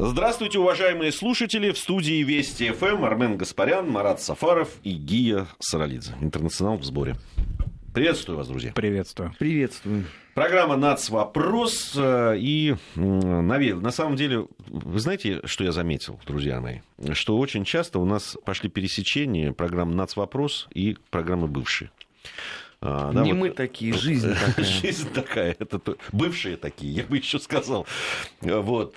Здравствуйте, уважаемые слушатели. В студии Вести ФМ Армен Гаспарян, Марат Сафаров и Гия Саралидзе. Интернационал в сборе. Приветствую вас, друзья. Приветствую. Приветствую. Программа «Нацвопрос». э, И, наверное, на самом деле, вы знаете, что я заметил, друзья мои? Что очень часто у нас пошли пересечения программ «Нацвопрос» и программы «Бывшие». А, да, Не вот... мы такие, жизнь такая. Жизнь такая, это то... бывшие такие, я бы еще сказал. Вот.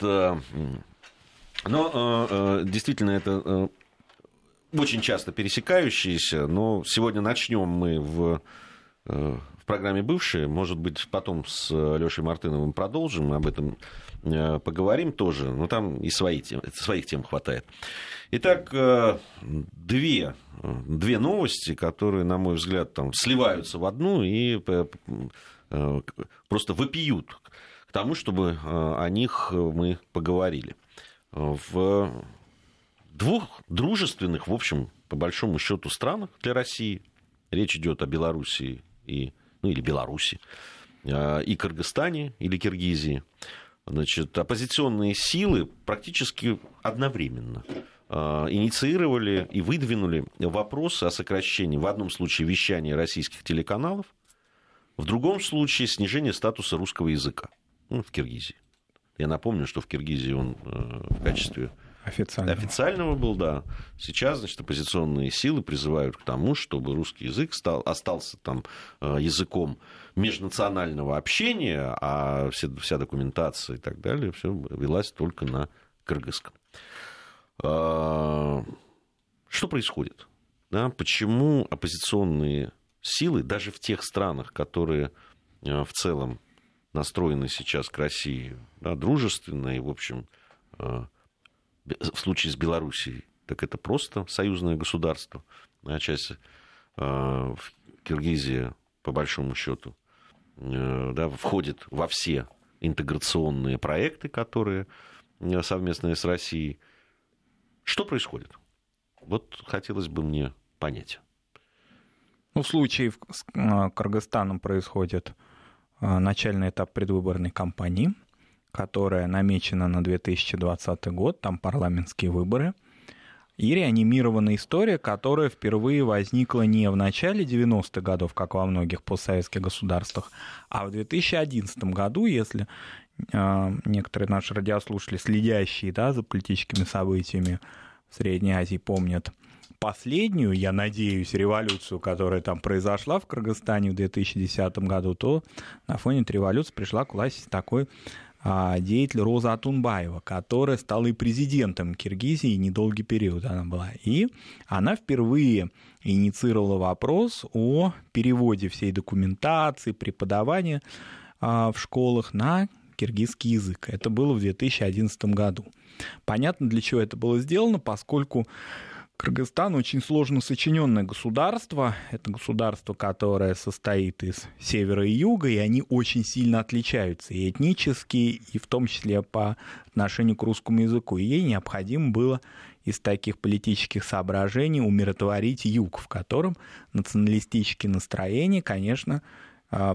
Э, Но э, действительно это э, очень часто пересекающиеся, но сегодня начнем мы в Э, в программе «Бывшие». Может быть, потом с Лешей Мартыновым продолжим, об этом э, поговорим тоже. Но там и свои тем, своих тем хватает. Итак, э, две, две новости, которые, на мой взгляд, там сливаются в одну и просто вопиют к тому, чтобы о них мы поговорили. В двух дружественных, в общем, по большому счету, странах для России, речь идет о Белоруссии и, ну, или Беларуси, а, и Кыргызстане или Киргизии, значит, оппозиционные силы практически одновременно а, инициировали и выдвинули вопросы о сокращении, в одном случае, вещания российских телеканалов, в другом случае снижение статуса русского языка ну, в Киргизии. Я напомню, что в Киргизии он э, в качестве Официального. Официального был, да. Сейчас, значит, оппозиционные силы призывают к тому, чтобы русский язык стал, остался там э, языком межнационального общения, а все, вся документация и так далее все велась только на кыргызском. А, что происходит? Да, почему оппозиционные силы, даже в тех странах, которые э, в целом настроены сейчас к России да, дружественно и, в общем, э, в случае с Белоруссией, так это просто союзное государство. А часть э, Киргизия, по большому счету, э, да, входит во все интеграционные проекты, которые э, совместные с Россией. Что происходит? Вот хотелось бы мне понять. Ну, в случае с Кыргызстаном происходит начальный этап предвыборной кампании – которая намечена на 2020 год, там парламентские выборы, и реанимированная история, которая впервые возникла не в начале 90-х годов, как во многих постсоветских государствах, а в 2011 году, если э, некоторые наши радиослушатели, следящие да, за политическими событиями в Средней Азии, помнят последнюю, я надеюсь, революцию, которая там произошла в Кыргызстане в 2010 году, то на фоне этой революции пришла к власти такой а, деятель Роза Атунбаева, которая стала и президентом Киргизии, недолгий период она была. И она впервые инициировала вопрос о переводе всей документации, преподавания а, в школах на киргизский язык. Это было в 2011 году. Понятно, для чего это было сделано, поскольку Кыргызстан очень сложно сочиненное государство. Это государство, которое состоит из севера и юга, и они очень сильно отличаются и этнически, и в том числе по отношению к русскому языку. И ей необходимо было из таких политических соображений умиротворить юг, в котором националистические настроения, конечно,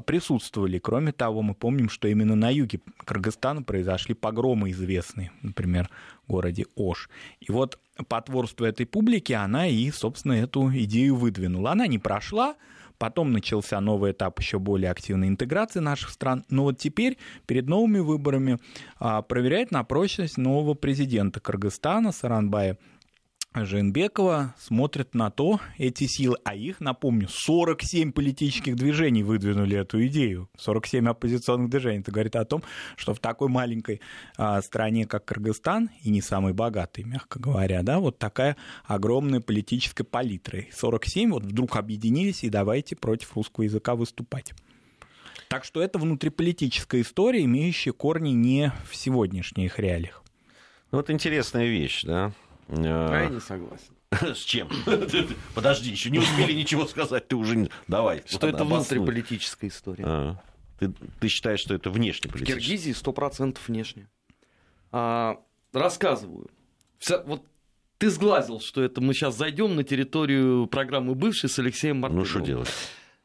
присутствовали. Кроме того, мы помним, что именно на юге Кыргызстана произошли погромы известные, например, в городе Ош. И вот потворство этой публики, она и, собственно, эту идею выдвинула. Она не прошла, потом начался новый этап еще более активной интеграции наших стран, но вот теперь перед новыми выборами а, проверяет на прочность нового президента Кыргызстана Саранбая Жинбекова смотрят на то, эти силы, а их, напомню, 47 политических движений выдвинули эту идею, 47 оппозиционных движений. Это говорит о том, что в такой маленькой а, стране, как Кыргызстан, и не самой богатой, мягко говоря, да, вот такая огромная политическая палитра. 47 вот вдруг объединились и давайте против русского языка выступать. Так что это внутриполитическая история, имеющая корни не в сегодняшних реалиях. Вот интересная вещь, да, а я не согласен. С чем? Подожди, еще не успели ничего сказать, ты уже... Давай. Что это внутриполитическая история. А, ты, ты считаешь, что это внешнеполитическая? В Киргизии 100% внешне. А, рассказываю. Вся, вот ты сглазил, что это мы сейчас зайдем на территорию программы «Бывший» с Алексеем Мартыновым. Ну, что делать?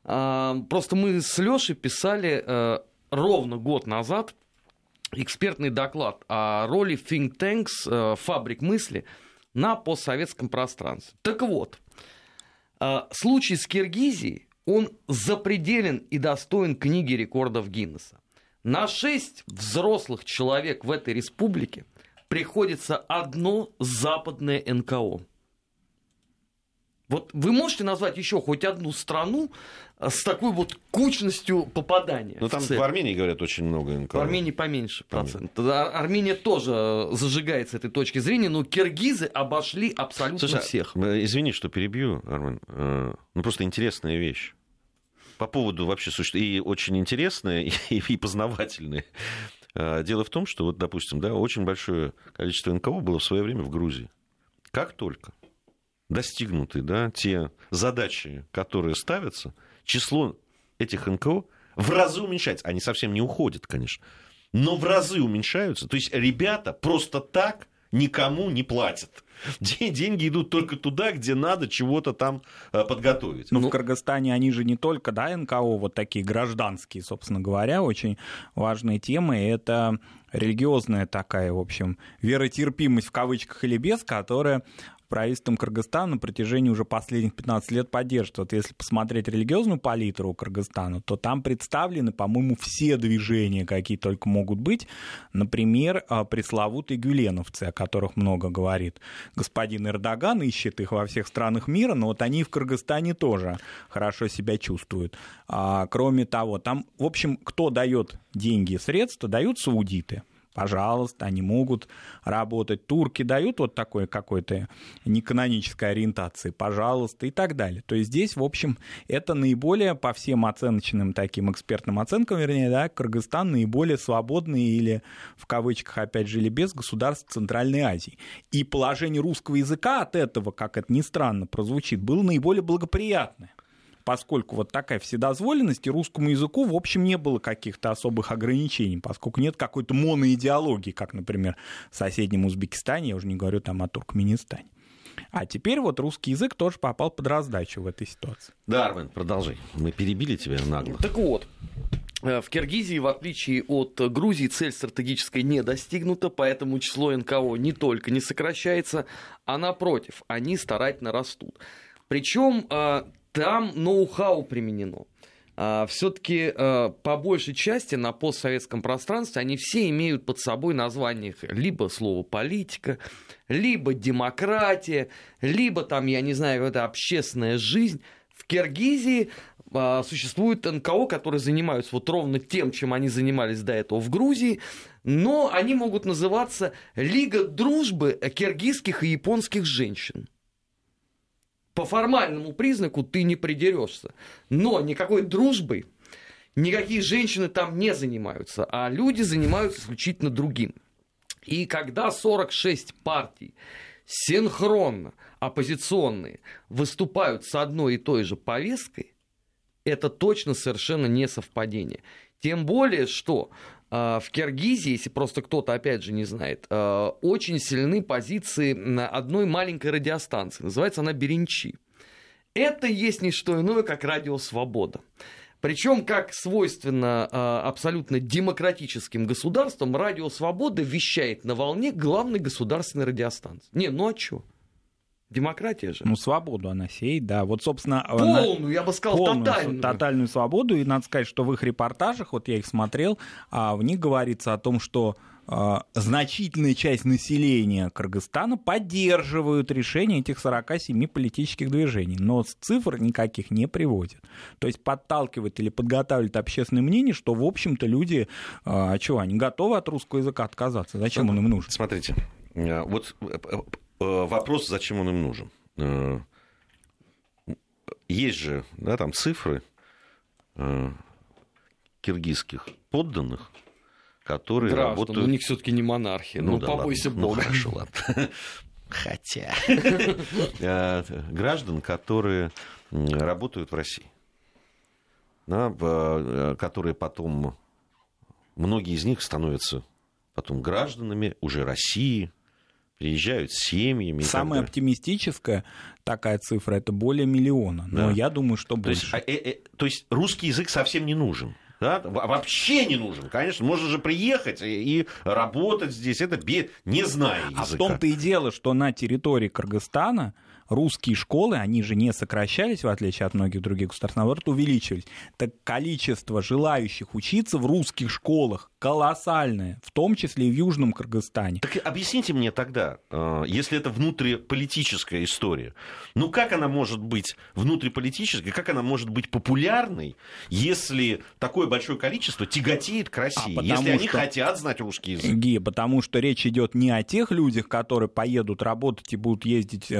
А, просто мы с Лешей писали а, ровно год назад экспертный доклад о роли think tanks, э, фабрик мысли на постсоветском пространстве. Так вот, э, случай с Киргизией, он запределен и достоин книги рекордов Гиннесса. На шесть взрослых человек в этой республике приходится одно западное НКО. Вот вы можете назвать еще хоть одну страну э, с такой вот кучностью попадания? Ну, там в, в Армении, говорят, очень много НКО. В Армении поменьше процент. Армения тоже зажигает с этой точки зрения, но киргизы обошли абсолютно Слушай, а, всех. Извини, что перебью, Армен. Э, ну, просто интересная вещь. По поводу вообще существует и очень интересная, и, и познавательная. Э, дело в том, что, вот, допустим, да, очень большое количество НКО было в свое время в Грузии. Как только достигнуты да, те задачи, которые ставятся, число этих НКО в разы уменьшается. Они совсем не уходят, конечно, но в разы уменьшаются. То есть ребята просто так никому не платят. Деньги идут только туда, где надо чего-то там э, подготовить. Но ну, в Кыргызстане они же не только да, НКО, вот такие гражданские, собственно говоря, очень важные темы. Это религиозная такая, в общем, веротерпимость в кавычках или без, которая правительством Кыргызстана на протяжении уже последних 15 лет поддерживает. Вот если посмотреть религиозную палитру Кыргызстана, то там представлены, по-моему, все движения, какие только могут быть. Например, а, пресловутые гюленовцы, о которых много говорит господин Эрдоган, ищет их во всех странах мира, но вот они в Кыргызстане тоже хорошо себя чувствуют. А, кроме того, там, в общем, кто дает деньги и средства, дают саудиты пожалуйста, они могут работать. Турки дают вот такой какой-то неканонической ориентации, пожалуйста, и так далее. То есть здесь, в общем, это наиболее по всем оценочным таким экспертным оценкам, вернее, да, Кыргызстан наиболее свободный или, в кавычках, опять же, или без государств Центральной Азии. И положение русского языка от этого, как это ни странно прозвучит, было наиболее благоприятное поскольку вот такая вседозволенность, и русскому языку, в общем, не было каких-то особых ограничений, поскольку нет какой-то моноидеологии, как, например, в соседнем Узбекистане, я уже не говорю там о Туркменистане. А теперь вот русский язык тоже попал под раздачу в этой ситуации. Да, Армен, продолжай. Мы перебили тебя нагло. Так вот, э, в Киргизии, в отличие от Грузии, цель стратегическая не достигнута, поэтому число НКО не только не сокращается, а напротив, они старательно растут. Причем э, там ноу-хау применено. А, Все-таки а, по большей части на постсоветском пространстве они все имеют под собой название либо слово политика, либо демократия, либо там, я не знаю, это общественная жизнь. В Киргизии а, существуют НКО, которые занимаются вот ровно тем, чем они занимались до этого в Грузии, но они могут называться Лига дружбы киргизских и японских женщин по формальному признаку ты не придерешься. Но никакой дружбой никакие женщины там не занимаются, а люди занимаются исключительно другим. И когда 46 партий синхронно оппозиционные выступают с одной и той же повесткой, это точно совершенно не совпадение. Тем более, что в Киргизии, если просто кто-то, опять же, не знает, а, очень сильны позиции одной маленькой радиостанции. Называется она Беренчи. Это есть не что иное, как радио «Свобода». Причем, как свойственно а, абсолютно демократическим государствам, радио «Свобода» вещает на волне главной государственной радиостанции. Не, ну а что? Демократия же. Ну, свободу она сеет, да. Вот, собственно... Полную, она... я бы сказал, полную, тотальную. Тотальную свободу. И надо сказать, что в их репортажах, вот я их смотрел, а в них говорится о том, что а, значительная часть населения Кыргызстана поддерживают решение этих 47 политических движений, но цифр никаких не приводят. То есть подталкивает или подготавливает общественное мнение, что, в общем-то, люди, а, что, они готовы от русского языка отказаться? Зачем он им нужен? Смотрите, э, вот э, Э, вопрос, зачем он им нужен. Э, есть же да, там цифры э, киргизских подданных, которые Граждан, работают... у них все-таки не монархия, ну, ну да, побойся ладно, Бога. Ну, хорошо, ладно. Хотя. Граждан, которые работают в России, да, которые потом, многие из них становятся потом гражданами уже России, приезжают с семьями. Самая оптимистическая такая цифра это более миллиона. Но да. я думаю, что то больше. Есть, а, э, э, то есть русский язык совсем не нужен. Да? Вообще не нужен. Конечно, можно же приехать и работать здесь, это не зная языка. А в том-то и дело, что на территории Кыргызстана русские школы, они же не сокращались, в отличие от многих других государств, наоборот, увеличивались. Так количество желающих учиться в русских школах колоссальное, в том числе и в Южном Кыргызстане. Так объясните мне тогда, э, если это внутриполитическая история, ну как она может быть внутриполитической, как она может быть популярной, если такое большое количество тяготеет к России, а если они хотят знать русский язык? Ги, потому что речь идет не о тех людях, которые поедут работать и будут ездить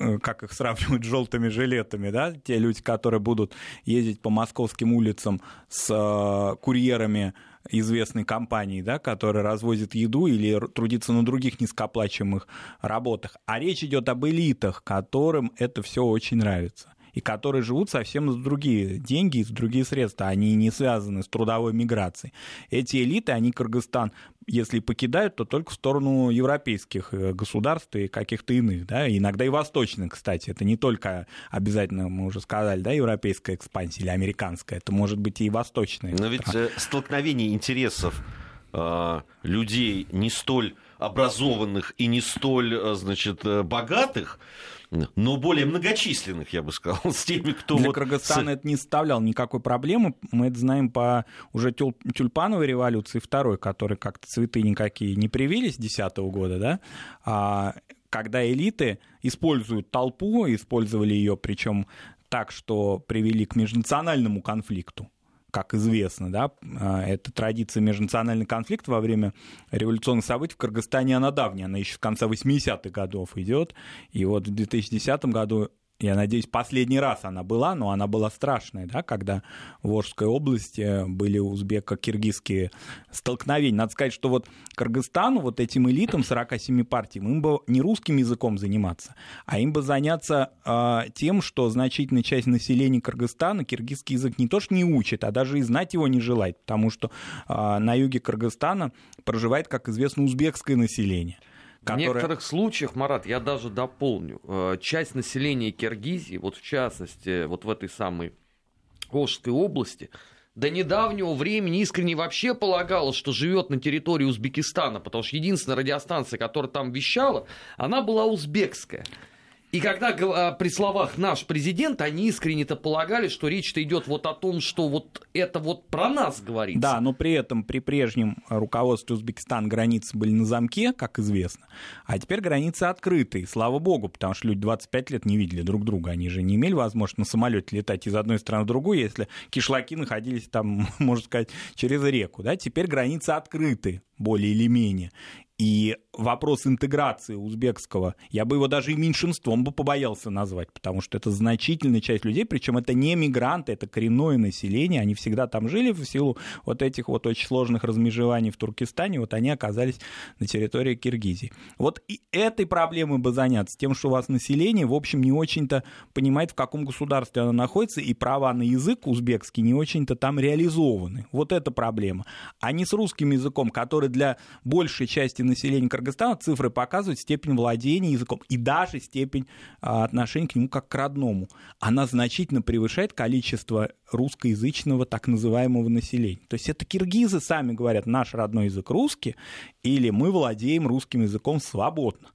Э, как их сравнивают с желтыми жилетами, да, те люди, которые будут ездить по московским улицам с э, курьерами известной компании, да, которая развозит еду или трудится на других низкооплачиваемых работах. А речь идет об элитах, которым это все очень нравится и которые живут совсем за другие деньги, за другие средства. Они не связаны с трудовой миграцией. Эти элиты, они Кыргызстан, если покидают, то только в сторону европейских э, государств и каких-то иных, да, иногда и восточных, кстати. Это не только обязательно, мы уже сказали, да, европейская экспансия или американская, это может быть и восточная. Но ведь э, столкновение интересов э, людей не столь образованных и не столь, э, значит, богатых, но более многочисленных, я бы сказал, с теми, кто... Для вот... Кыргызстана это не составлял никакой проблемы. Мы это знаем по уже тюл... тюльпановой революции второй, которой как-то цветы никакие не привились с 2010 года, да, а когда элиты используют толпу, использовали ее, причем так, что привели к межнациональному конфликту как известно, да, а, эта традиция межнациональный конфликт во время революционных событий в Кыргызстане, она давняя, она еще с конца 80-х годов идет, и вот в 2010 году я надеюсь, последний раз она была, но она была страшная, да, когда в Волжской области были узбеко-киргизские столкновения. Надо сказать, что вот Кыргызстану, вот этим элитам 47 партий, им бы не русским языком заниматься, а им бы заняться э, тем, что значительная часть населения Кыргызстана киргизский язык не то что не учит, а даже и знать его не желает, потому что э, на юге Кыргызстана проживает, как известно, узбекское население. Которая... В некоторых случаях, Марат, я даже дополню, э, часть населения Киргизии, вот в частности, вот в этой самой Волжской области, до недавнего времени искренне вообще полагала, что живет на территории Узбекистана, потому что единственная радиостанция, которая там вещала, она была узбекская. И когда а, при словах наш президент, они искренне-то полагали, что речь-то идет вот о том, что вот это вот про нас говорится. Да, но при этом при прежнем руководстве Узбекистана границы были на замке, как известно, а теперь границы открыты, слава богу, потому что люди 25 лет не видели друг друга, они же не имели возможности на самолете летать из одной страны в другую, если кишлаки находились там, можно сказать, через реку, да, теперь границы открыты более или менее. И вопрос интеграции узбекского, я бы его даже и меньшинством бы побоялся назвать, потому что это значительная часть людей, причем это не мигранты, это коренное население, они всегда там жили в силу вот этих вот очень сложных размежеваний в Туркестане, вот они оказались на территории Киргизии. Вот и этой проблемой бы заняться, тем, что у вас население, в общем, не очень-то понимает, в каком государстве оно находится, и права на язык узбекский не очень-то там реализованы. Вот эта проблема. А не с русским языком, который для большей части населения Кыргызстана цифры показывают степень владения языком и даже степень а, отношения к нему как к родному. Она значительно превышает количество русскоязычного так называемого населения. То есть это киргизы сами говорят, наш родной язык русский, или мы владеем русским языком свободно.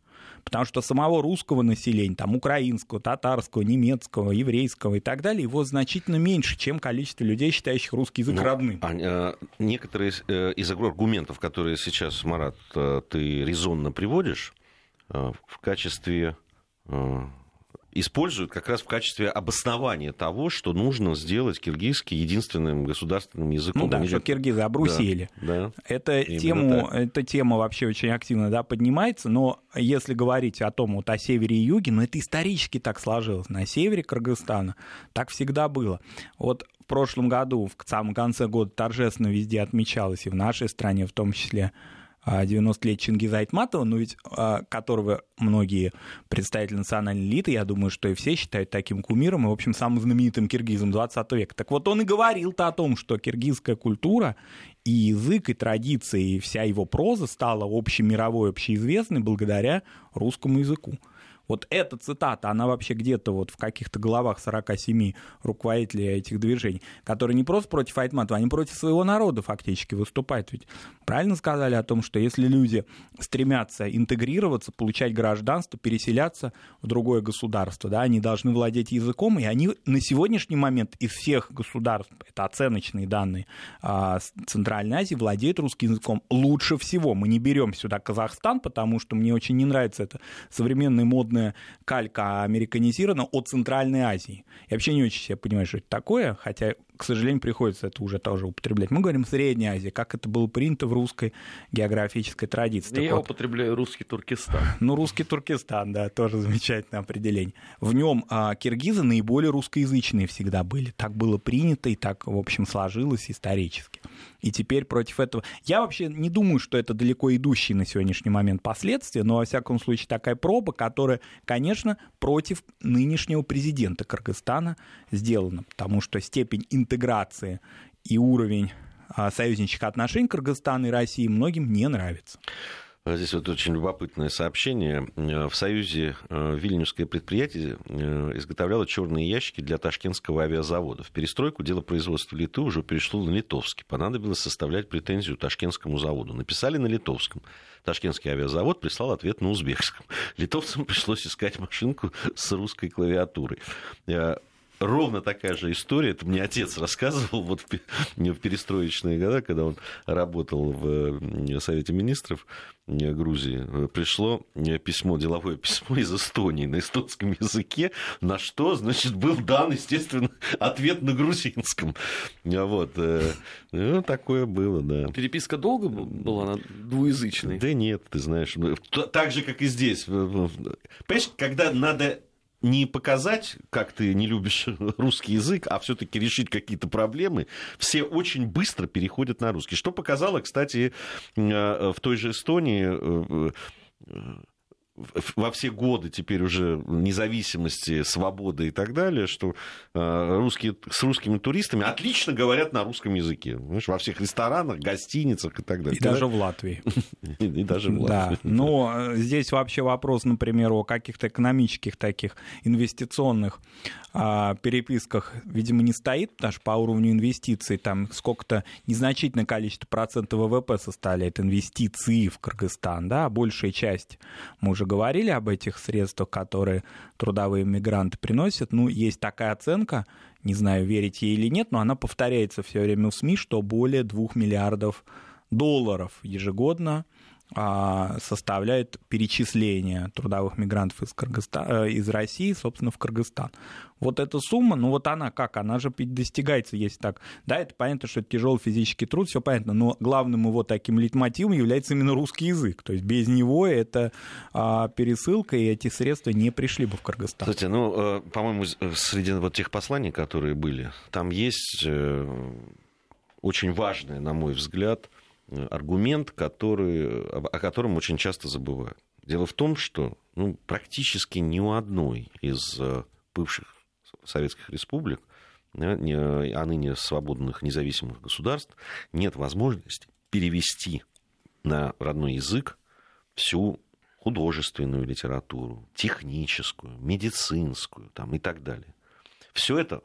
Потому что самого русского населения, там, украинского, татарского, немецкого, еврейского и так далее, его значительно меньше, чем количество людей, считающих русский язык ну, родным. А, а, некоторые э, из аргументов, которые сейчас, Марат, э, ты резонно приводишь, в качестве используют как раз в качестве обоснования того, что нужно сделать киргизский единственным государственным языком. Ну да, Они что киргизы обрусели. Да, да. Это тему, эта тема вообще очень активно да, поднимается, но если говорить о том, вот о севере и юге, ну это исторически так сложилось. На севере Кыргызстана так всегда было. Вот в прошлом году, в самом конце года, торжественно везде отмечалось, и в нашей стране в том числе, 90 лет Чингиза Айтматова, но ведь а, которого многие представители национальной элиты, я думаю, что и все считают таким кумиром и, в общем, самым знаменитым киргизом 20 века. Так вот, он и говорил-то о том, что киргизская культура и язык, и традиции, и вся его проза стала общемировой, общеизвестной благодаря русскому языку. Вот эта цитата, она вообще где-то вот в каких-то головах 47 руководителей этих движений, которые не просто против Айтматова, они против своего народа фактически выступают. Ведь правильно сказали о том, что если люди стремятся интегрироваться, получать гражданство, переселяться в другое государство, да, они должны владеть языком, и они на сегодняшний момент из всех государств, это оценочные данные а, Центральной Азии, владеют русским языком лучше всего. Мы не берем сюда Казахстан, потому что мне очень не нравится это современный модный модная калька американизирована от Центральной Азии. Я вообще не очень себе понимаю, что это такое, хотя к сожалению, приходится это уже тоже употреблять. Мы говорим Средняя Азия, как это было принято в русской географической традиции. Я вот, употребляю русский Туркестан. Ну, русский Туркестан, да, тоже замечательное определение. В нем а, киргизы наиболее русскоязычные всегда были. Так было принято и так, в общем, сложилось исторически. И теперь против этого... Я вообще не думаю, что это далеко идущие на сегодняшний момент последствия, но, во всяком случае, такая проба, которая, конечно, против нынешнего президента Кыргызстана сделана, потому что степень интеграции и уровень а, союзнических отношений Кыргызстана и России многим не нравится. Здесь вот очень любопытное сообщение. В Союзе э, Вильнюсское предприятие э, изготовляло черные ящики для ташкентского авиазавода. В перестройку дело производства Литы уже перешло на литовский. Понадобилось составлять претензию ташкентскому заводу. Написали на литовском. Ташкентский авиазавод прислал ответ на узбекском. Литовцам пришлось искать машинку с русской клавиатурой. Э, ровно такая же история. Это мне отец рассказывал вот в перестроечные годы, когда он работал в Совете министров Грузии. Пришло письмо, деловое письмо из Эстонии на эстонском языке, на что, значит, был дан, естественно, ответ на грузинском. Вот. Э, ну, такое было, да. Переписка долго была она двуязычной? Да нет, ты знаешь. Ну, так же, как и здесь. Понимаешь, когда надо не показать, как ты не любишь русский язык, а все-таки решить какие-то проблемы, все очень быстро переходят на русский. Что показало, кстати, э, в той же Эстонии э, э, во все годы теперь уже независимости, свободы и так далее, что э, русские, с русскими туристами отлично говорят на русском языке. Знаешь, во всех ресторанах, гостиницах и так далее. И даже в Латвии. И даже в Латвии. Да, но здесь вообще вопрос, например, о каких-то экономических таких инвестиционных а, переписках, видимо, не стоит, потому что по уровню инвестиций там сколько-то незначительное количество процентов ВВП составляет инвестиции в Кыргызстан, да, большая часть, мы уже говорили об этих средствах, которые трудовые мигранты приносят, ну, есть такая оценка, не знаю, верить ей или нет, но она повторяется все время в СМИ, что более 2 миллиардов долларов ежегодно составляет перечисление трудовых мигрантов из, Кыргызстана, э, из России, собственно, в Кыргызстан. Вот эта сумма, ну вот она как? Она же достигается, если так. Да, это понятно, что это тяжелый физический труд, все понятно, но главным его таким лейтмотивом является именно русский язык. То есть без него это а, пересылка, и эти средства не пришли бы в Кыргызстан. Кстати, ну, э, по-моему, э, среди вот тех посланий, которые были, там есть очень важное, на мой взгляд, аргумент, который, о котором очень часто забывают. Дело в том, что ну, практически ни у одной из э, бывших советских республик, а ныне свободных независимых государств, нет возможности перевести на родной язык всю художественную литературу, техническую, медицинскую там, и так далее. Все это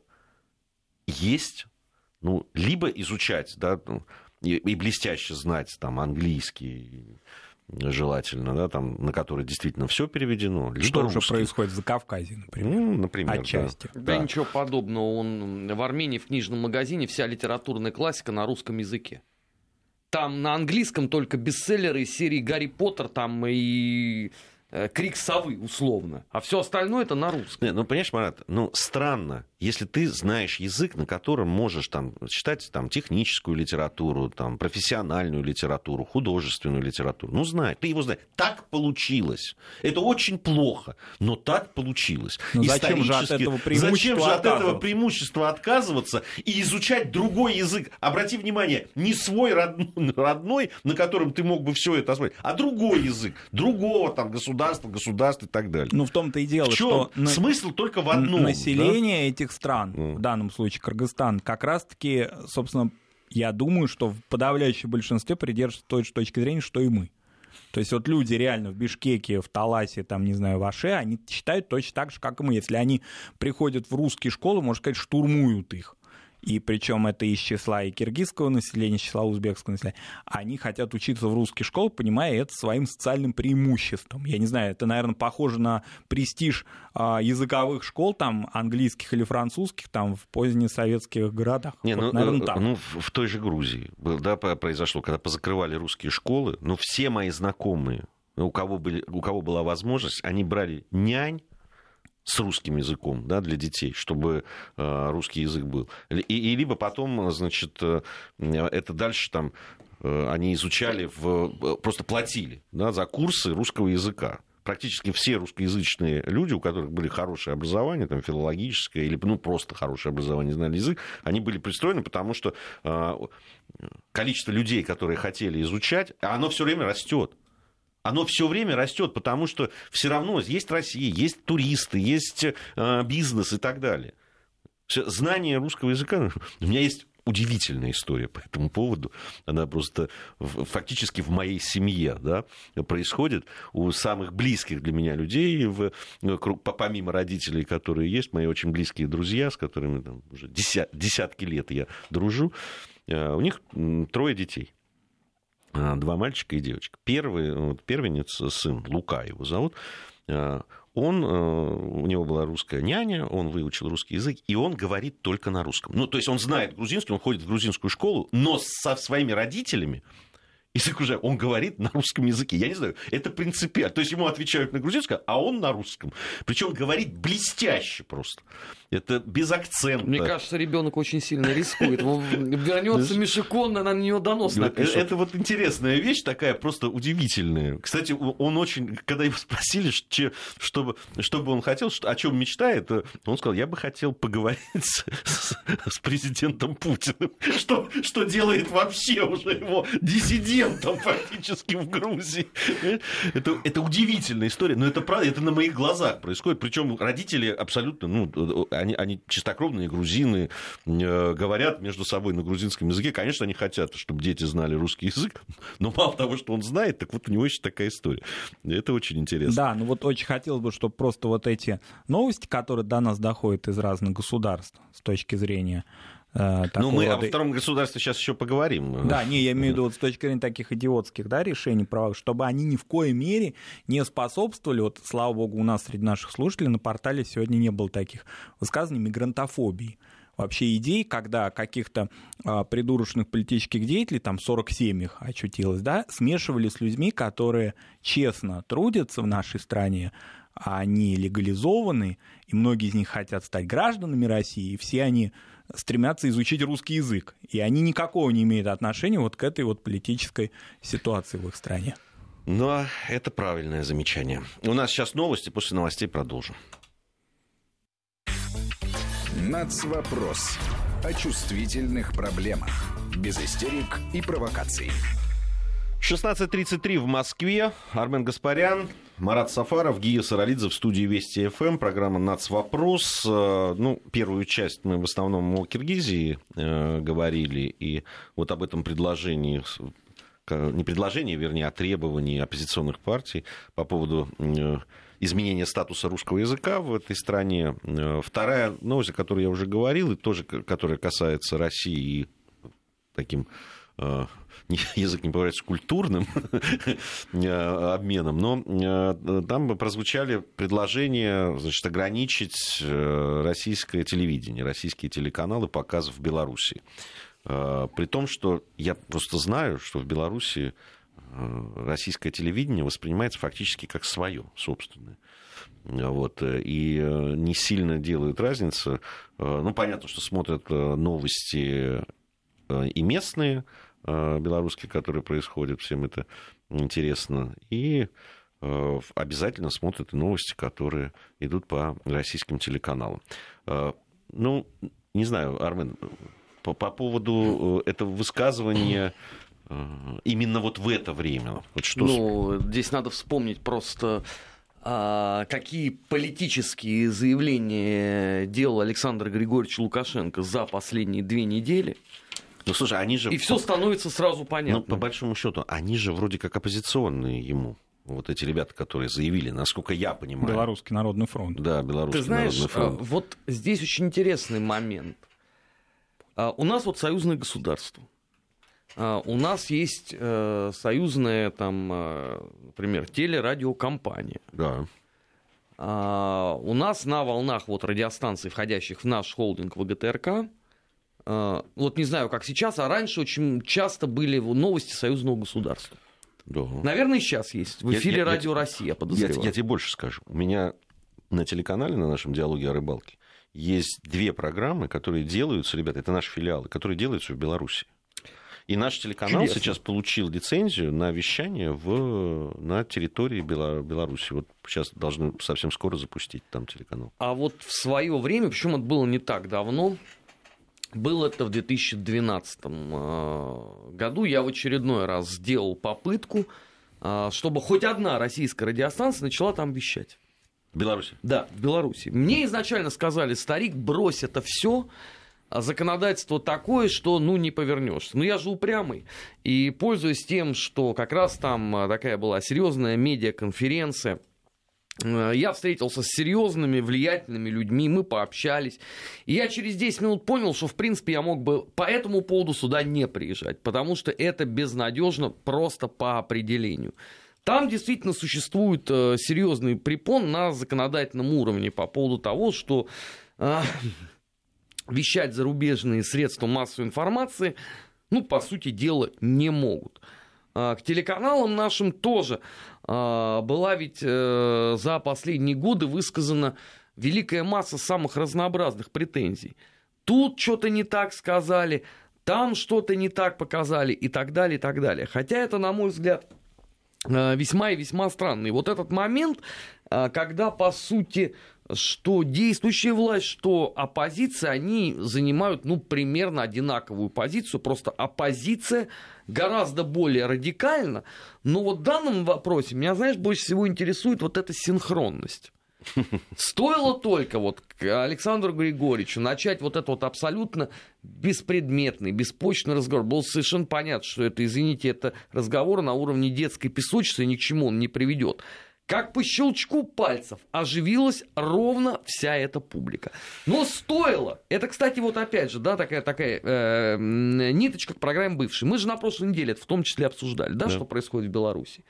есть, ну, либо изучать, да, ну, и, и блестяще знать там английский, желательно, да, там, на который действительно все переведено. Что уже происходит в Закавказье, например. Ну, например, Отчасти. Да. да, да, ничего подобного. Он в Армении в книжном магазине вся литературная классика на русском языке. Там на английском только бестселлеры из серии Гарри Поттер там и Э, крик совы, условно. А все остальное это на русском. Не, ну, понимаешь, Марат, ну, странно, если ты знаешь язык, на котором можешь там читать там, техническую литературу, там, профессиональную литературу, художественную литературу. Ну, знай, ты его знаешь. Так получилось. Это очень плохо, но так получилось. Но ну, зачем же от этого преимущества Зачем же от этого преимущества отказываться и изучать другой язык? Обрати внимание, не свой родной, на котором ты мог бы все это освоить, а другой язык, другого там государства государства, государств и так далее. Ну, в том-то и дело, в что смысл только в одном. Население да? этих стран, mm. в данном случае Кыргызстан, как раз-таки, собственно, я думаю, что в подавляющем большинстве придерживается той же точки зрения, что и мы. То есть вот люди реально в Бишкеке, в Таласе, там, не знаю, в Аше, они считают точно так же, как и мы. Если они приходят в русские школы, можно сказать, штурмуют их и причем это из числа и киргизского населения, из числа узбекского населения, они хотят учиться в русских школах, понимая это своим социальным преимуществом. Я не знаю, это, наверное, похоже на престиж а, языковых школ, там, английских или французских, там, в позднесоветских городах. Не, вот, ну, наверное, так. ну, в той же Грузии да, произошло, когда позакрывали русские школы, но все мои знакомые, у кого, были, у кого была возможность, они брали нянь, с русским языком да, для детей, чтобы э, русский язык был. И, и либо потом, значит, э, это дальше там э, они изучали, в, просто платили да, за курсы русского языка практически все русскоязычные люди, у которых были хорошее образование, там, филологическое, или ну, просто хорошее образование, знали язык, они были пристроены, потому что э, количество людей, которые хотели изучать, оно все время растет оно все время растет, потому что все равно есть Россия, есть туристы, есть э, бизнес и так далее. Знание русского языка, у меня есть удивительная история по этому поводу. Она просто фактически в моей семье да, происходит. У самых близких для меня людей, в, ну, помимо родителей, которые есть, мои очень близкие друзья, с которыми там, уже десятки лет я дружу, э, у них трое детей. А, два мальчика и девочка. Первый, вот, первенец, сын, Лука его зовут, а, он, э, у него была русская няня, он выучил русский язык, и он говорит только на русском. Ну, то есть он знает грузинский, он ходит в грузинскую школу, но со своими родителями язык уже, он говорит на русском языке. Я не знаю, это принципиально. То есть ему отвечают на грузинском, а он на русском. Причем говорит блестяще просто. Это без акцента. Мне кажется, ребенок очень сильно рискует. Вернется Мишикон, на него донос напишет. Это вот интересная вещь, такая просто удивительная. Кстати, он очень, когда его спросили, что бы он хотел, о чем мечтает, он сказал, я бы хотел поговорить с, с президентом Путиным. Что, что делает вообще уже его диссидентом фактически в Грузии. Это, это удивительная история, но это правда, это на моих глазах происходит. Причем родители абсолютно, ну, они, они чистокровные грузины, э, говорят между собой на грузинском языке. Конечно, они хотят, чтобы дети знали русский язык, но мало того, что он знает, так вот у него еще такая история. Это очень интересно. Да, ну вот очень хотелось бы, чтобы просто вот эти новости, которые до нас доходят из разных государств с точки зрения Э, ну, мы рода... о втором государстве сейчас еще поговорим. Да, не, я имею в виду вот с точки зрения таких идиотских да, решений, правовых, чтобы они ни в коей мере не способствовали, вот, слава богу, у нас среди наших слушателей на портале сегодня не было таких высказаний мигрантофобии вообще идей, когда каких-то а, придурочных политических деятелей, там 47 их очутилось, да, смешивали с людьми, которые честно трудятся в нашей стране, а они легализованы, и многие из них хотят стать гражданами России, и все они стремятся изучить русский язык. И они никакого не имеют отношения вот к этой вот политической ситуации в их стране. Но это правильное замечание. У нас сейчас новости, после новостей продолжим. Нацвопрос. О чувствительных проблемах. Без истерик и провокаций. 16.33 в Москве. Армен Гаспарян, Марат Сафаров, Гия Саралидзе в студии Вести ФМ. Программа «Нацвопрос». Э, ну, первую часть мы в основном о Киргизии э, говорили. И вот об этом предложении не предложении, вернее, а требовании оппозиционных партий по поводу э, изменения статуса русского языка в этой стране. Вторая новость, о которой я уже говорил, и тоже которая касается России и таким язык не бывает культурным э, обменом, но э, там прозвучали предложения значит, ограничить э, российское телевидение, российские телеканалы показов в Беларуси. При том, что я просто знаю, что в Беларуси российское телевидение воспринимается фактически как свое, собственное. Вот, и не сильно делают разницу. Ну, понятно, что смотрят новости и местные, Э, белорусские, которые происходят, всем это интересно. И э, обязательно смотрят и новости, которые идут по российским телеканалам. Э, ну, не знаю, Армен, по, по поводу этого высказывания именно вот в это время. Вот что... Ну, здесь надо вспомнить просто а, какие политические заявления делал Александр Григорьевич Лукашенко за последние две недели Ну, слушай, они же... И все становится сразу понятно. Ну, по большому счету, они же вроде как оппозиционные ему. Вот эти ребята, которые заявили, насколько я понимаю. Белорусский народный фронт. Да, Белорусский Ты знаешь, народный фронт. а, вот здесь очень интересный момент. А, У нас вот союзное государство. А, У нас есть э, союзная, там, э, например, телерадиокомпания. Да. У нас на волнах вот радиостанций, входящих в наш холдинг ВГТРК, вот не знаю, как сейчас, а раньше очень часто были новости союзного государства. да. Наверное, сейчас есть. В Я- эфире я- я- Радио Россия, Я, подозреваю. я тебе больше скажу. У меня на телеканале, на нашем диалоге о рыбалке, есть две программы, которые делаются, ребята, это наши филиалы, которые делаются в Беларуси. И наш телеканал Чудесно. сейчас получил лицензию на вещание в, на территории Бела- Беларуси. Вот сейчас должны совсем скоро запустить там телеканал. А вот в свое время, причем это было не так давно, было это в 2012 э, году, я в очередной раз сделал попытку, э, чтобы хоть одна российская радиостанция начала там вещать. В Беларуси. Да, в Беларуси. Мне изначально сказали, старик, брось это все. Законодательство такое, что ну не повернешься. Но я же упрямый. И пользуясь тем, что как раз там а, такая была серьезная медиаконференция, э, я встретился с серьезными, влиятельными людьми, мы пообщались. И я через 10 минут понял, что, в принципе, я мог бы по этому поводу сюда не приезжать, потому что это безнадежно просто по определению. Там действительно существует э, серьезный препон на законодательном уровне по поводу того, что э, вещать зарубежные средства массовой информации, ну, по сути дела, не могут. А, К телеканалам нашим тоже была ведь э, за последние годы высказана великая масса самых разнообразных претензий. Тут что-то не так сказали, там что-то не так показали и так далее, и так далее. Хотя это, на мой взгляд, э, весьма и весьма странный. Вот этот момент, э, когда, по сути, что действующая власть, что оппозиция, они занимают, ну, примерно одинаковую позицию, просто оппозиция гораздо более радикальна, но вот в данном вопросе меня, знаешь, больше всего интересует вот эта синхронность. Стоило только вот Александру Григорьевичу начать вот этот вот абсолютно беспредметный, беспочный разговор. Было совершенно понятно, что это, извините, это разговор на уровне детской песочницы, ни к чему он не приведет. Как по щелчку пальцев оживилась ровно вся эта публика. Но стоило. Это, кстати, вот опять же, да, такая, такая э, ниточка к программе бывшей. Мы же на прошлой неделе это в том числе обсуждали, да, Да. что происходит в Беларуси.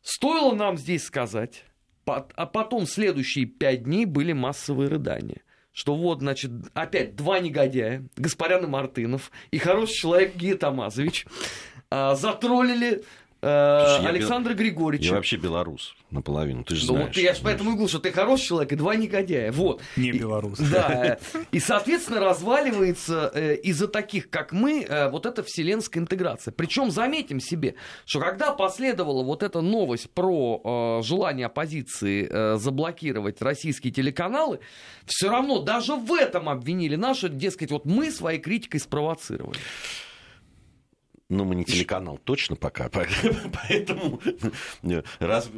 Стоило нам здесь сказать, а потом следующие пять дней были массовые рыдания. Что вот, значит, опять два негодяя, и Мартынов, и хороший человек Гия Тамазович, а, затроллили э, Слушай, я Александра Григорьевича. Я вообще белорус наполовину, ты же Ну, знаешь. вот я же поэтому и говорю, что ты хороший человек и два негодяя. Вот. Не И- белорус. Да. И, соответственно, разваливается э, из-за таких, как мы, э, вот эта вселенская интеграция. Причем заметим себе, что когда последовала вот эта новость про э, желание оппозиции э, заблокировать российские телеканалы, все равно даже в этом обвинили наши, дескать, вот мы своей критикой спровоцировали. Ну, мы не телеканал, точно пока. по- Поэтому, раз,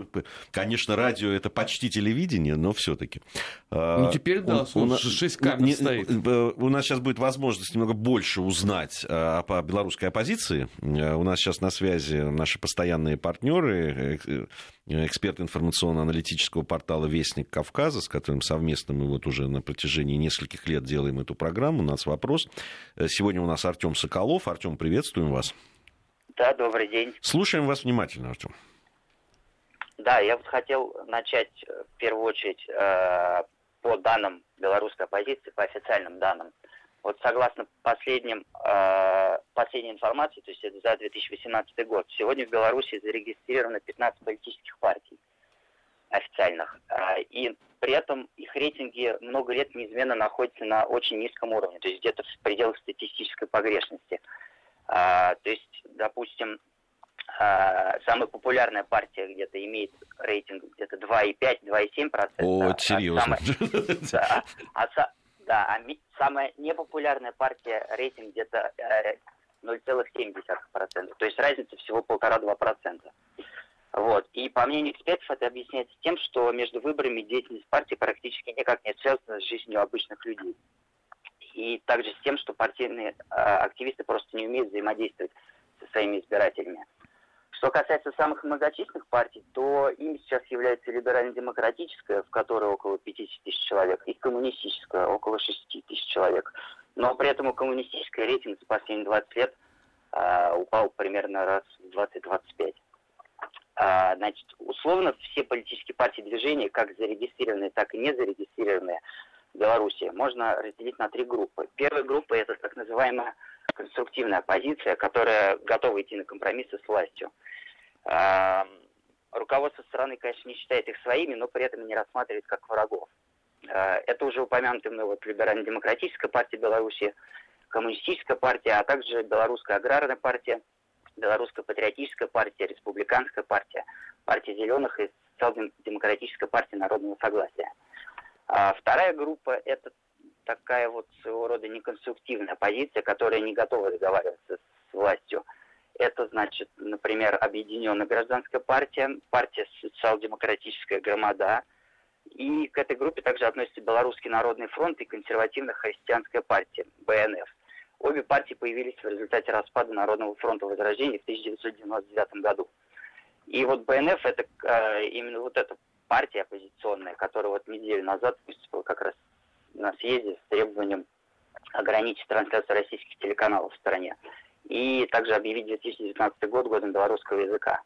конечно, радио это почти телевидение, но все-таки. Ну, теперь да, слушай, шесть камер стоит. э, У нас сейчас будет возможность немного больше узнать по белорусской оппозиции. Э, У нас сейчас на связи наши постоянные партнеры, э, эксперт информационно-аналитического портала «Вестник Кавказа», с которым совместно мы вот уже на протяжении нескольких лет делаем эту программу. У нас вопрос. Э, Сегодня у нас Артем Соколов. Артем, приветствуем вас. Да, добрый день. Слушаем вас внимательно, Артем. Да, я вот хотел начать э, в первую очередь э, по данным белорусской оппозиции, по официальным данным. Вот согласно последним, э, последней информации, то есть это за 2018 год, сегодня в Беларуси зарегистрировано 15 политических партий официальных. Э, и при этом их рейтинги много лет неизменно находятся на очень низком уровне, то есть где-то в пределах статистической погрешности. А, то есть, допустим, а, самая популярная партия где-то имеет рейтинг где-то 2,5-2,7%. О, а серьезно. самая- а са- да, а самая непопулярная партия рейтинг где-то э, 0,7%. То есть разница всего 1,5-2%. Вот. И по мнению экспертов это объясняется тем, что между выборами деятельность партии практически никак не связана с жизнью обычных людей. и также с тем, что партийные активисты просто не умеют взаимодействовать со своими избирателями. Что касается самых многочисленных партий, то ими сейчас является либерально-демократическая, в которой около 50 тысяч человек, и коммунистическая, около 6 тысяч человек. Но при этом у коммунистической рейтинг за последние 20 лет а, упал примерно раз в 20-25. А, значит, условно все политические партии движения, как зарегистрированные, так и не зарегистрированные в Беларуси, можно разделить на три группы. Первая группа – это так называемая конструктивная оппозиция, которая готова идти на компромиссы с властью. Руководство страны, конечно, не считает их своими, но при этом не рассматривает как врагов. А, это уже упомянутая мной вот либерально-демократическая партия Беларуси, коммунистическая партия, а также белорусская аграрная партия, белорусская патриотическая партия, республиканская партия, партия зеленых и социал-демократическая партия народного согласия. А вторая группа – это такая вот своего рода неконструктивная позиция, которая не готова договариваться с властью. Это значит, например, Объединенная гражданская партия, партия социал-демократическая громада, и к этой группе также относятся Белорусский народный фронт и консервативно-христианская партия, БНФ. Обе партии появились в результате распада Народного фронта Возрождения в 1999 году. И вот БНФ это э, именно вот эта партия оппозиционная, которая вот неделю назад выступила как раз на съезде с требованием ограничить трансляцию российских телеканалов в стране и также объявить 2019 год годом белорусского языка.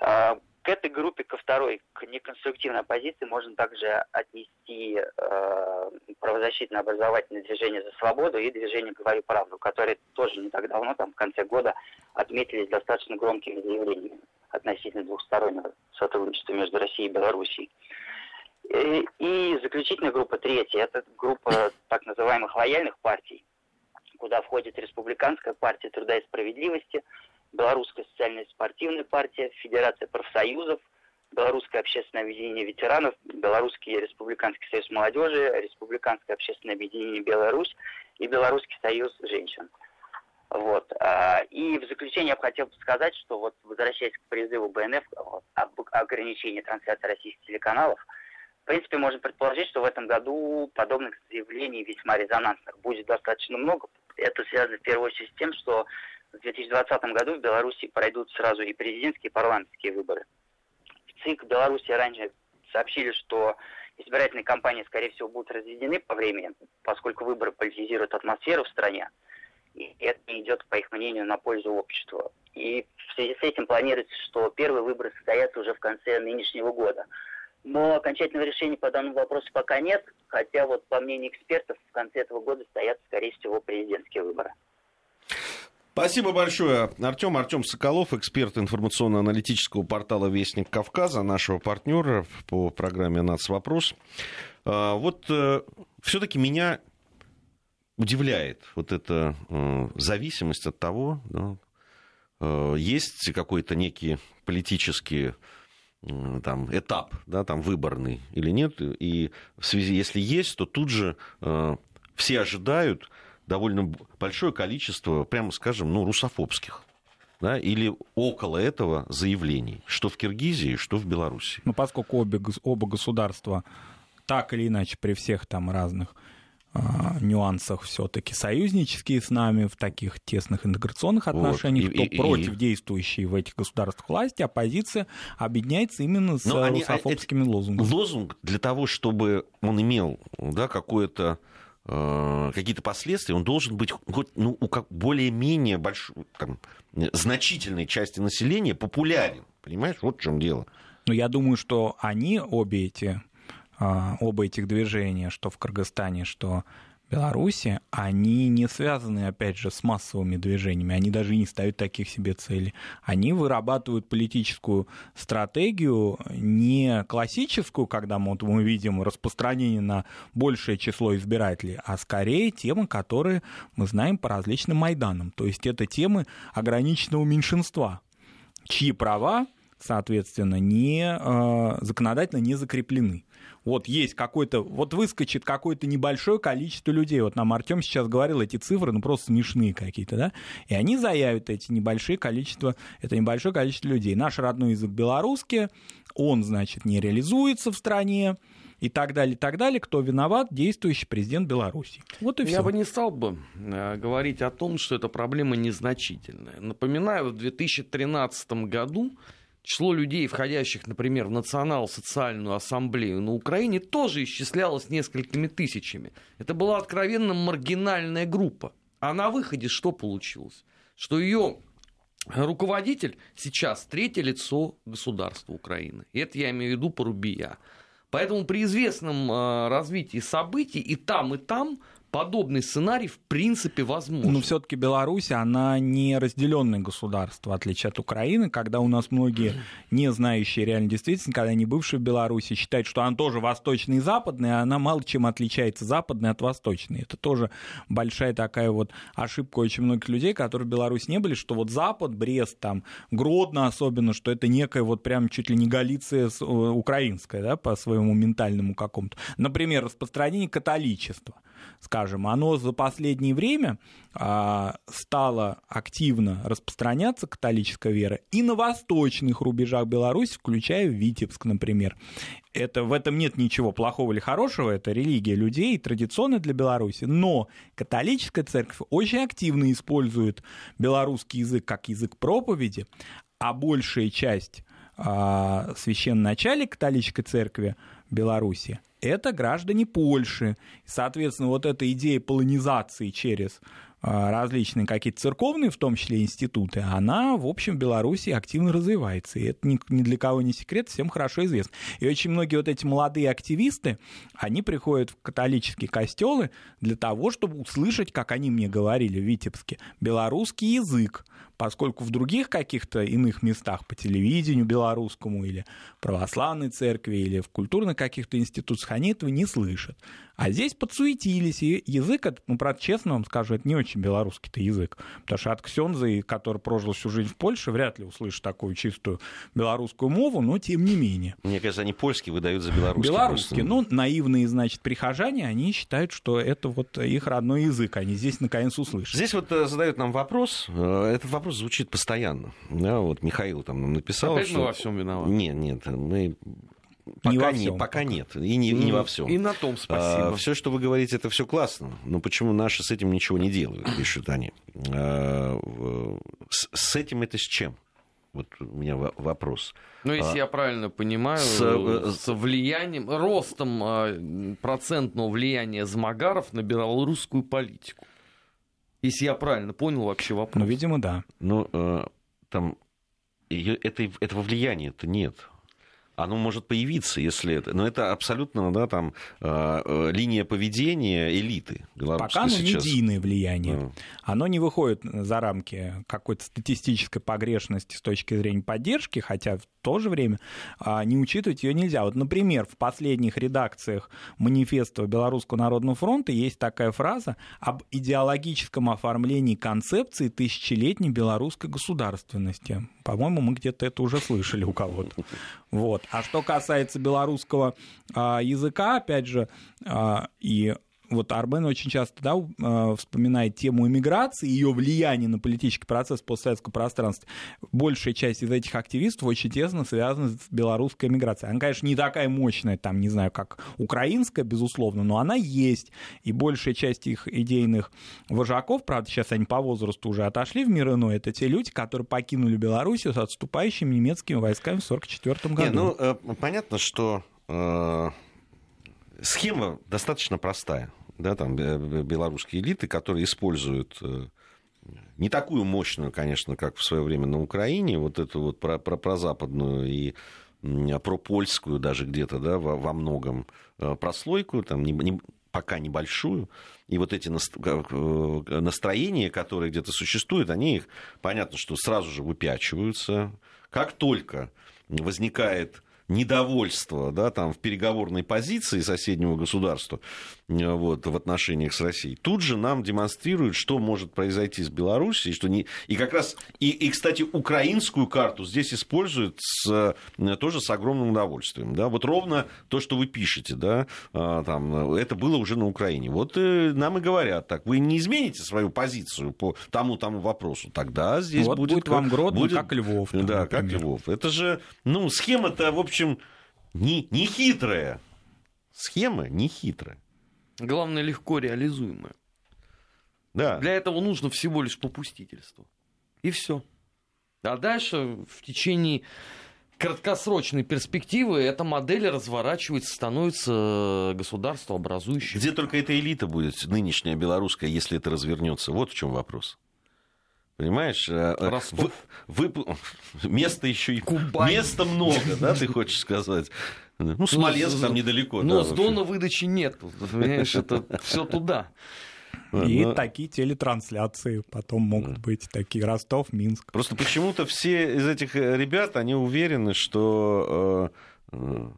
А, к этой группе, ко второй, к неконструктивной оппозиции, можно также отнести э, правозащитное образовательное движение «За свободу» и движение «Говорю правду», которые тоже не так давно, там, в конце года, отметились достаточно громкими заявлениями относительно двухстороннего сотрудничества между Россией и Белоруссией. И заключительная группа, третья, это группа так называемых лояльных партий, куда входит Республиканская партия труда и справедливости, Белорусская социальная спортивная партия, Федерация профсоюзов, Белорусское общественное объединение ветеранов, Белорусский республиканский союз молодежи, Республиканское общественное объединение Беларусь и Белорусский союз женщин. Вот. А, и в заключение я бы хотел сказать, что вот возвращаясь к призыву БНФ об ограничении трансляции российских телеканалов, в принципе, можно предположить, что в этом году подобных заявлений весьма резонансных будет достаточно много. Это связано в первую очередь с тем, что в 2020 году в Беларуси пройдут сразу и президентские, и парламентские выборы. В ЦИК Беларуси ранее сообщили, что избирательные кампании, скорее всего, будут разведены по времени, поскольку выборы политизируют атмосферу в стране, и это идет, по их мнению, на пользу обществу. И в связи с этим планируется, что первые выборы состоятся уже в конце нынешнего года. Но окончательного решения по данному вопросу пока нет, хотя вот по мнению экспертов в конце этого года стоят, скорее всего, президентские выборы. Спасибо большое. Артем Артем Соколов, эксперт информационно-аналитического портала «Вестник Кавказа», нашего партнера по программе «Нацвопрос». А, вот э, все-таки меня удивляет вот эта э, зависимость от того, да, э, есть какой-то некий политический там, этап, да, там, выборный или нет, и в связи, если есть, то тут же все ожидают довольно большое количество, прямо скажем, ну, русофобских да, или около этого заявлений, что в Киргизии, что в Беларуси. Ну, поскольку обе, оба государства так или иначе при всех там разных э, нюансах все-таки союзнические с нами в таких тесных интеграционных отношениях, вот. и, то и, против и... действующей в этих государствах власти оппозиция объединяется именно с Но русофобскими они, лозунгами. Лозунг для того, чтобы он имел да, какое-то Э, какие-то последствия, он должен быть хоть ну, у как более-менее большой, там, значительной части населения популярен. Понимаешь, вот в чем дело. Ну, я думаю, что они, обе эти, а, оба этих движения, что в Кыргызстане, что Беларуси, они не связаны, опять же, с массовыми движениями, они даже не ставят таких себе целей. Они вырабатывают политическую стратегию не классическую, когда мы, вот, мы видим распространение на большее число избирателей, а скорее темы, которые мы знаем по различным Майданам. То есть это темы ограниченного меньшинства, чьи права, соответственно, не, э, законодательно не закреплены вот есть какой-то, вот выскочит какое-то небольшое количество людей. Вот нам Артем сейчас говорил, эти цифры, ну, просто смешные какие-то, да? И они заявят эти небольшие количество, это небольшое количество людей. Наш родной язык белорусский, он, значит, не реализуется в стране, и так далее, и так далее, кто виноват, действующий президент Беларуси. Вот и Я все. бы не стал бы э, говорить о том, что эта проблема незначительная. Напоминаю, в 2013 году число людей, входящих, например, в Национал-социальную ассамблею на Украине, тоже исчислялось несколькими тысячами. Это была откровенно маргинальная группа. А на выходе что получилось? Что ее руководитель сейчас третье лицо государства Украины. И это я имею в виду Порубия. Поэтому при известном э, развитии событий и там, и там подобный сценарий в принципе возможен. Но все-таки Беларусь, она не разделенное государство, в отличие от Украины, когда у нас многие, не знающие реально действительно, когда не бывшие в Беларуси, считают, что она тоже восточная и западная, а она мало чем отличается западной от восточной. Это тоже большая такая вот ошибка очень многих людей, которые в Беларуси не были, что вот Запад, Брест, там, Гродно особенно, что это некая вот прям чуть ли не Галиция э, украинская, да, по своему ментальному какому-то. Например, распространение католичества скажем, оно за последнее время а, стало активно распространяться, католическая вера, и на восточных рубежах Беларуси, включая Витебск, например. Это, в этом нет ничего плохого или хорошего, это религия людей, традиционная для Беларуси, но католическая церковь очень активно использует белорусский язык как язык проповеди, а большая часть а, священноначалия католической церкви Беларуси это граждане Польши. Соответственно, вот эта идея полонизации через различные какие-то церковные, в том числе институты, она, в общем, в Беларуси активно развивается. И это ни, ни для кого не секрет, всем хорошо известно. И очень многие вот эти молодые активисты, они приходят в католические костелы для того, чтобы услышать, как они мне говорили в Витебске, белорусский язык, поскольку в других каких-то иных местах по телевидению белорусскому или православной церкви или в культурных каких-то институциях они этого не слышат. А здесь подсуетились, и язык, ну, правда, честно вам скажу, это не очень белорусский-то язык, потому что от Ксенза, который прожил всю жизнь в Польше, вряд ли услышит такую чистую белорусскую мову, но тем не менее. Мне кажется, они польский выдают за белорусский. Белорусский. Ну, наивные, значит, прихожане, они считают, что это вот их родной язык, они здесь наконец услышат. Здесь вот э, задают нам вопрос. э, Этот вопрос звучит постоянно. Да, вот Михаил там нам написал. Опять что... мы во всем виноваты. Нет, нет, мы пока, Не во не- всем пока пока. нет. И не, и не во всем. И на том спасибо. все, что вы говорите, это все классно. Но почему наши с этим ничего не делают, пишут они. А, С, с этим это с чем? Вот у меня во- вопрос. Ну, если а, я правильно понимаю, с, с, э, влиянием, ростом э, процентного влияния змагаров на белорусскую политику. Если я правильно понял вообще вопрос. Ну, видимо, да. Ну, э, там это, этого влияния-то нет. Оно может появиться, если это. Но это абсолютно, да, там э, э, линия поведения элиты белорусской Пока оно сейчас. медийное влияние. Да. Оно не выходит за рамки какой-то статистической погрешности с точки зрения поддержки, хотя то же время а, не учитывать ее нельзя. Вот, например, в последних редакциях манифеста Белорусского народного фронта есть такая фраза об идеологическом оформлении концепции тысячелетней белорусской государственности. По-моему, мы где-то это уже слышали у кого-то. Вот. А что касается белорусского а, языка, опять же, а, и вот Арбен очень часто да, э, вспоминает тему иммиграции, ее влияние на политический процесс постсоветского пространства. Большая часть из этих активистов очень тесно связана с белорусской эмиграцией. Она, конечно, не такая мощная, там, не знаю, как украинская, безусловно, но она есть. И большая часть их идейных вожаков, правда, сейчас они по возрасту уже отошли в мир иной, это те люди, которые покинули Белоруссию с отступающими немецкими войсками в 1944 году. Не, ну, э, понятно, что э, схема достаточно простая. Да, там бе- бе- белорусские элиты, которые используют э, не такую мощную, конечно, как в свое время на Украине, вот эту вот про, про, прозападную и м, пропольскую даже где-то, да, во, во многом э, прослойку, там, не- не- пока небольшую, и вот эти э, настроения, которые где-то существуют, они их, понятно, что сразу же выпячиваются. Как только возникает недовольство да, там, в переговорной позиции соседнего государства вот, в отношениях с Россией, тут же нам демонстрируют, что может произойти с Белоруссией, что не... и как раз, и, и, кстати, украинскую карту здесь используют с, э, тоже с огромным удовольствием. Да? Вот ровно то, что вы пишете, да, а, там, это было уже на Украине. Вот э, нам и говорят так, вы не измените свою позицию по тому-тому вопросу, тогда здесь вот будет... будет, вам как- Гродно, будет- как Львов. там, да, как например. Львов. Это же, ну, схема-то, в общем, не, не хитрая. схема не хитрая. Главное, легко реализуемая. Да. Для этого нужно всего лишь попустительство. И все. А дальше в течение краткосрочной перспективы эта модель разворачивается, становится государствообразующей. Где только эта элита будет, нынешняя белорусская, если это развернется? Вот в чем вопрос. Понимаешь? Э, э, Ростов. Вы, вы, места еще и Кубань. Места много, да, ты хочешь сказать? Ну, Смоленск с- там недалеко. Но да, с дона выдачи нет. Понимаешь, это все туда. И Но- такие телетрансляции потом могут быть, такие Ростов, Минск. Просто почему-то все из этих э, ребят, они уверены, что, э, э,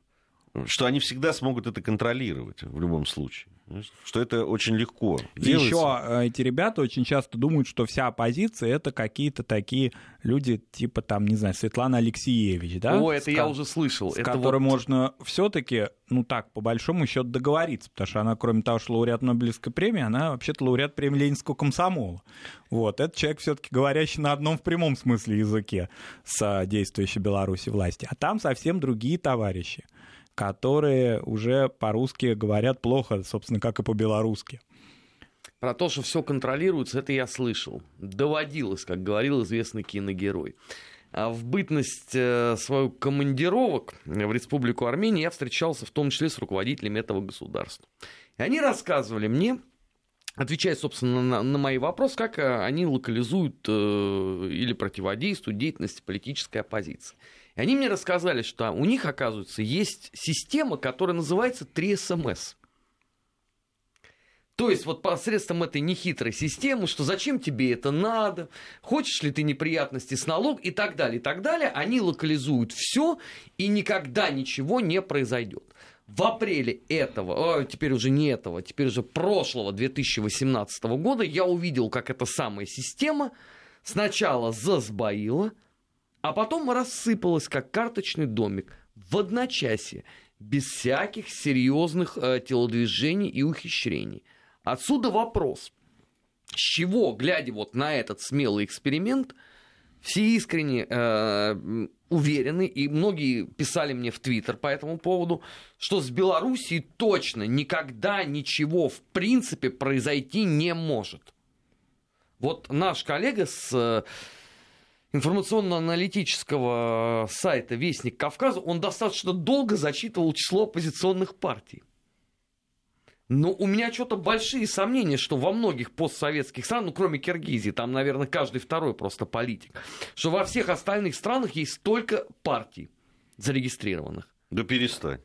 что они всегда смогут это контролировать в любом случае. Знаешь, Что это очень легко. Делается. еще эти ребята очень часто думают, что вся оппозиция это какие-то такие люди, типа там, не знаю, Светлана Алексеевич, да? О, это С я уже слышал. С Это которой вот- можно все-таки, ну так, по большому счету договориться, потому что она, кроме того, что лауреат Нобелевской премии, она вообще-то лауреат премии Ленинского комсомола. Вот, это человек все-таки говорящий на одном в прямом смысле языке с действующей Беларуси власти. А там совсем другие товарищи, которые уже по-русски говорят плохо, собственно, как и по-белорусски. Про то, что все контролируется, это я слышал. Доводилось, как говорил известный киногерой. А в бытность э, свою командировок в Республику Армения я встречался в том числе с руководителями этого государства. И они рассказывали мне, отвечая, собственно, на, на мои вопросы, как э, они локализуют э, или противодействуют деятельности политической оппозиции. Они мне рассказали, что у них, оказывается, есть система, которая называется 3СМС. То есть вот посредством этой нехитрой системы, что зачем тебе это надо, хочешь ли ты неприятности с налог и так далее, и так далее, они локализуют все и никогда ничего не произойдет. В апреле этого, ой, теперь уже не этого, теперь уже прошлого 2018 года я увидел, как эта самая система сначала засбоила, а потом рассыпалась, как карточный домик, в одночасье, без всяких серьезных э, телодвижений и ухищрений. Отсюда вопрос, с чего, глядя вот на этот смелый эксперимент, все искренне э, уверены, и многие писали мне в Твиттер по этому поводу, что с Белоруссией точно никогда ничего в принципе произойти не может. Вот наш коллега с э, информационно-аналитического сайта «Вестник Кавказа», он достаточно долго зачитывал число оппозиционных партий. Но у меня что-то большие сомнения, что во многих постсоветских странах, ну кроме Киргизии, там, наверное, каждый второй просто политик, что во всех остальных странах есть столько партий зарегистрированных. Да перестань.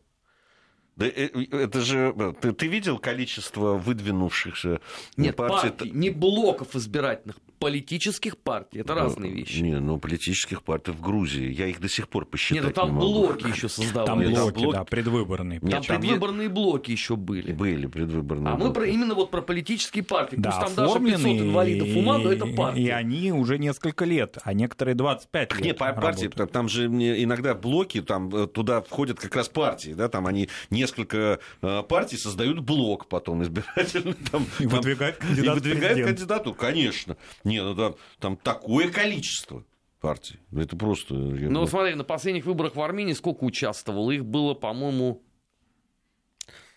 Да э, э, это же... э, Ты, ты видел количество выдвинувшихся Нет, партий? партий, не блоков избирательных, политических партий. Это разные вещи. Не, ну политических партий в Грузии. Я их до сих пор посчитать Нет, ну там не могу. блоки еще Там создавались. Нет, там блоки, блок- да, предвыборные. Там Нет, там предвыборные блоки еще были. Были предвыборные. А мы блоки. про, именно вот про политические партии. Да, Пусть там даже 500 оформленные, инвалидов ума, но это и- партия. И они уже несколько лет, а некоторые 25 лет Нет, по- партии, работают. там же мне иногда блоки, там э, туда входят как раз партии, да, там они несколько э, партий создают блок потом избирательный. Там, И там- выдвигают и кандидата в выдвигают кандидату, конечно. Не, ну там, там такое количество партий. Это просто... Ну, вот смотри, на последних выборах в Армении сколько участвовало? Их было, по-моему,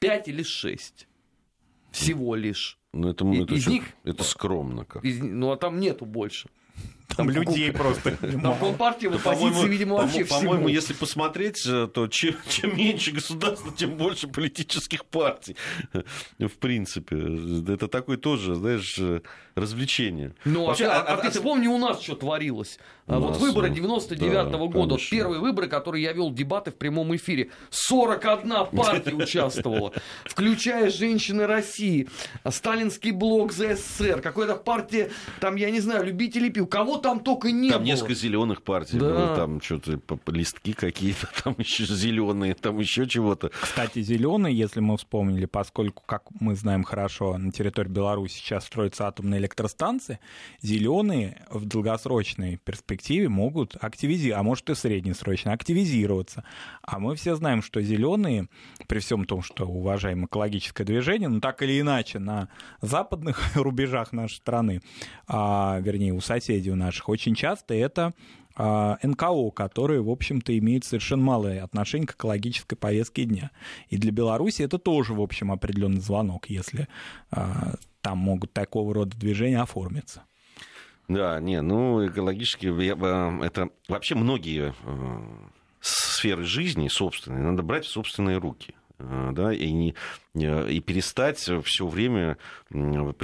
5 или 6. Всего лишь. ну, это, и- это из них- это скромно как. Из- ну, а там нету больше. Там людей просто Там мало. компартии в оппозиции, видимо, вообще по-моему, если посмотреть, э, то чем, меньше государства, тем больше политических партий. В принципе. Это такое тоже, знаешь, э, развлечение. Ну, Вообще, а, а- а ты а- вспомни у нас, что творилось. А вот выборы ну, 99 да, года, первые выборы, которые я вел дебаты в прямом эфире. 41 партия участвовала, включая женщины России, Сталинский блок за СССР, какая-то партия, там, я не знаю, любителей пив. Кого там только не Там было. несколько зеленых партий Да. было, там что-то листки какие-то, там еще зеленые, там еще чего-то. Кстати, зеленые, если мы вспомнили, поскольку, как мы знаем хорошо, на территории Беларуси сейчас строятся атомные электростанции, зеленые в долгосрочной перспективе могут активизироваться, а может и среднесрочно активизироваться. А мы все знаем, что зеленые, при всем том, что уважаем экологическое движение, но так или иначе на западных рубежах нашей страны, а, вернее, у соседей у наших, очень часто это а, НКО, которые, в общем-то, имеют совершенно малое отношение к экологической повестке дня. И для Беларуси это тоже, в общем, определенный звонок, если а, там могут такого рода движения оформиться. Да, не, ну, экологически, это вообще многие сферы жизни собственные надо брать в собственные руки. Э, да, и, не, э, и перестать все время ну,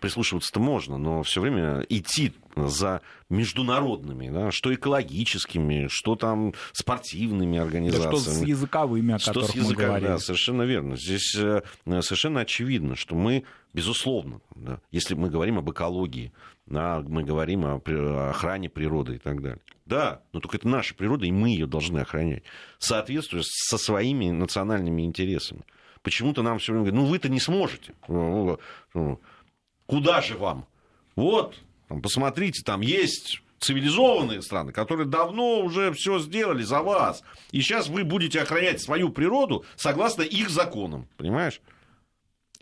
прислушиваться-то можно, но все время идти за международными, да, что экологическими, что там спортивными организациями. Да что с языковыми, о что которых с языка, мы говорили. Да, совершенно верно. Здесь э, совершенно очевидно, что мы, безусловно, да, если мы говорим об экологии, да, мы говорим о, охране природы и так далее. Да, но только это наша природа, и мы ее должны охранять, соответствуя со своими национальными интересами. Почему-то нам все время говорят, ну вы-то не сможете. Ну, ну, куда же вам? Вот, посмотрите, там есть цивилизованные страны, которые давно уже все сделали за вас. И сейчас вы будете охранять свою природу согласно их законам, понимаешь?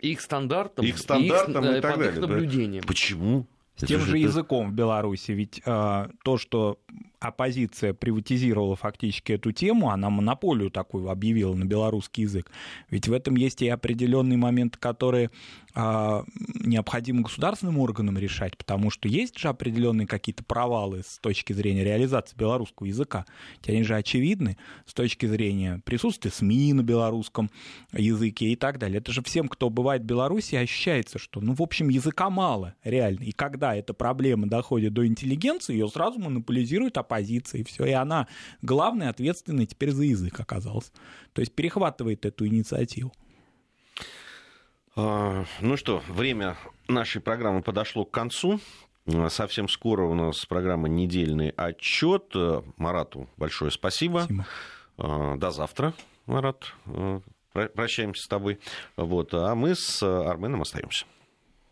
Их стандартам, их стандартам и, их, и так далее. Наблюдениям. Почему? С тем же языком в Беларуси. Ведь э, то, что оппозиция приватизировала фактически эту тему, она монополию такую объявила на белорусский язык. Ведь в этом есть и определенные моменты, которые а, необходимо государственным органам решать, потому что есть же определенные какие-то провалы с точки зрения реализации белорусского языка. Ведь они же очевидны с точки зрения присутствия СМИ на белорусском языке и так далее. Это же всем, кто бывает в Беларуси, ощущается, что, ну, в общем, языка мало, реально. И когда эта проблема доходит до интеллигенции, ее сразу монополизирует оппозиция, и все. И она главная, ответственная теперь за язык оказалась. То есть перехватывает эту инициативу. А, ну что, время нашей программы подошло к концу. Совсем скоро у нас программа «Недельный отчет». Марату большое спасибо. спасибо. А, до завтра, Марат. А, прощаемся с тобой. Вот. А мы с Арменом остаемся.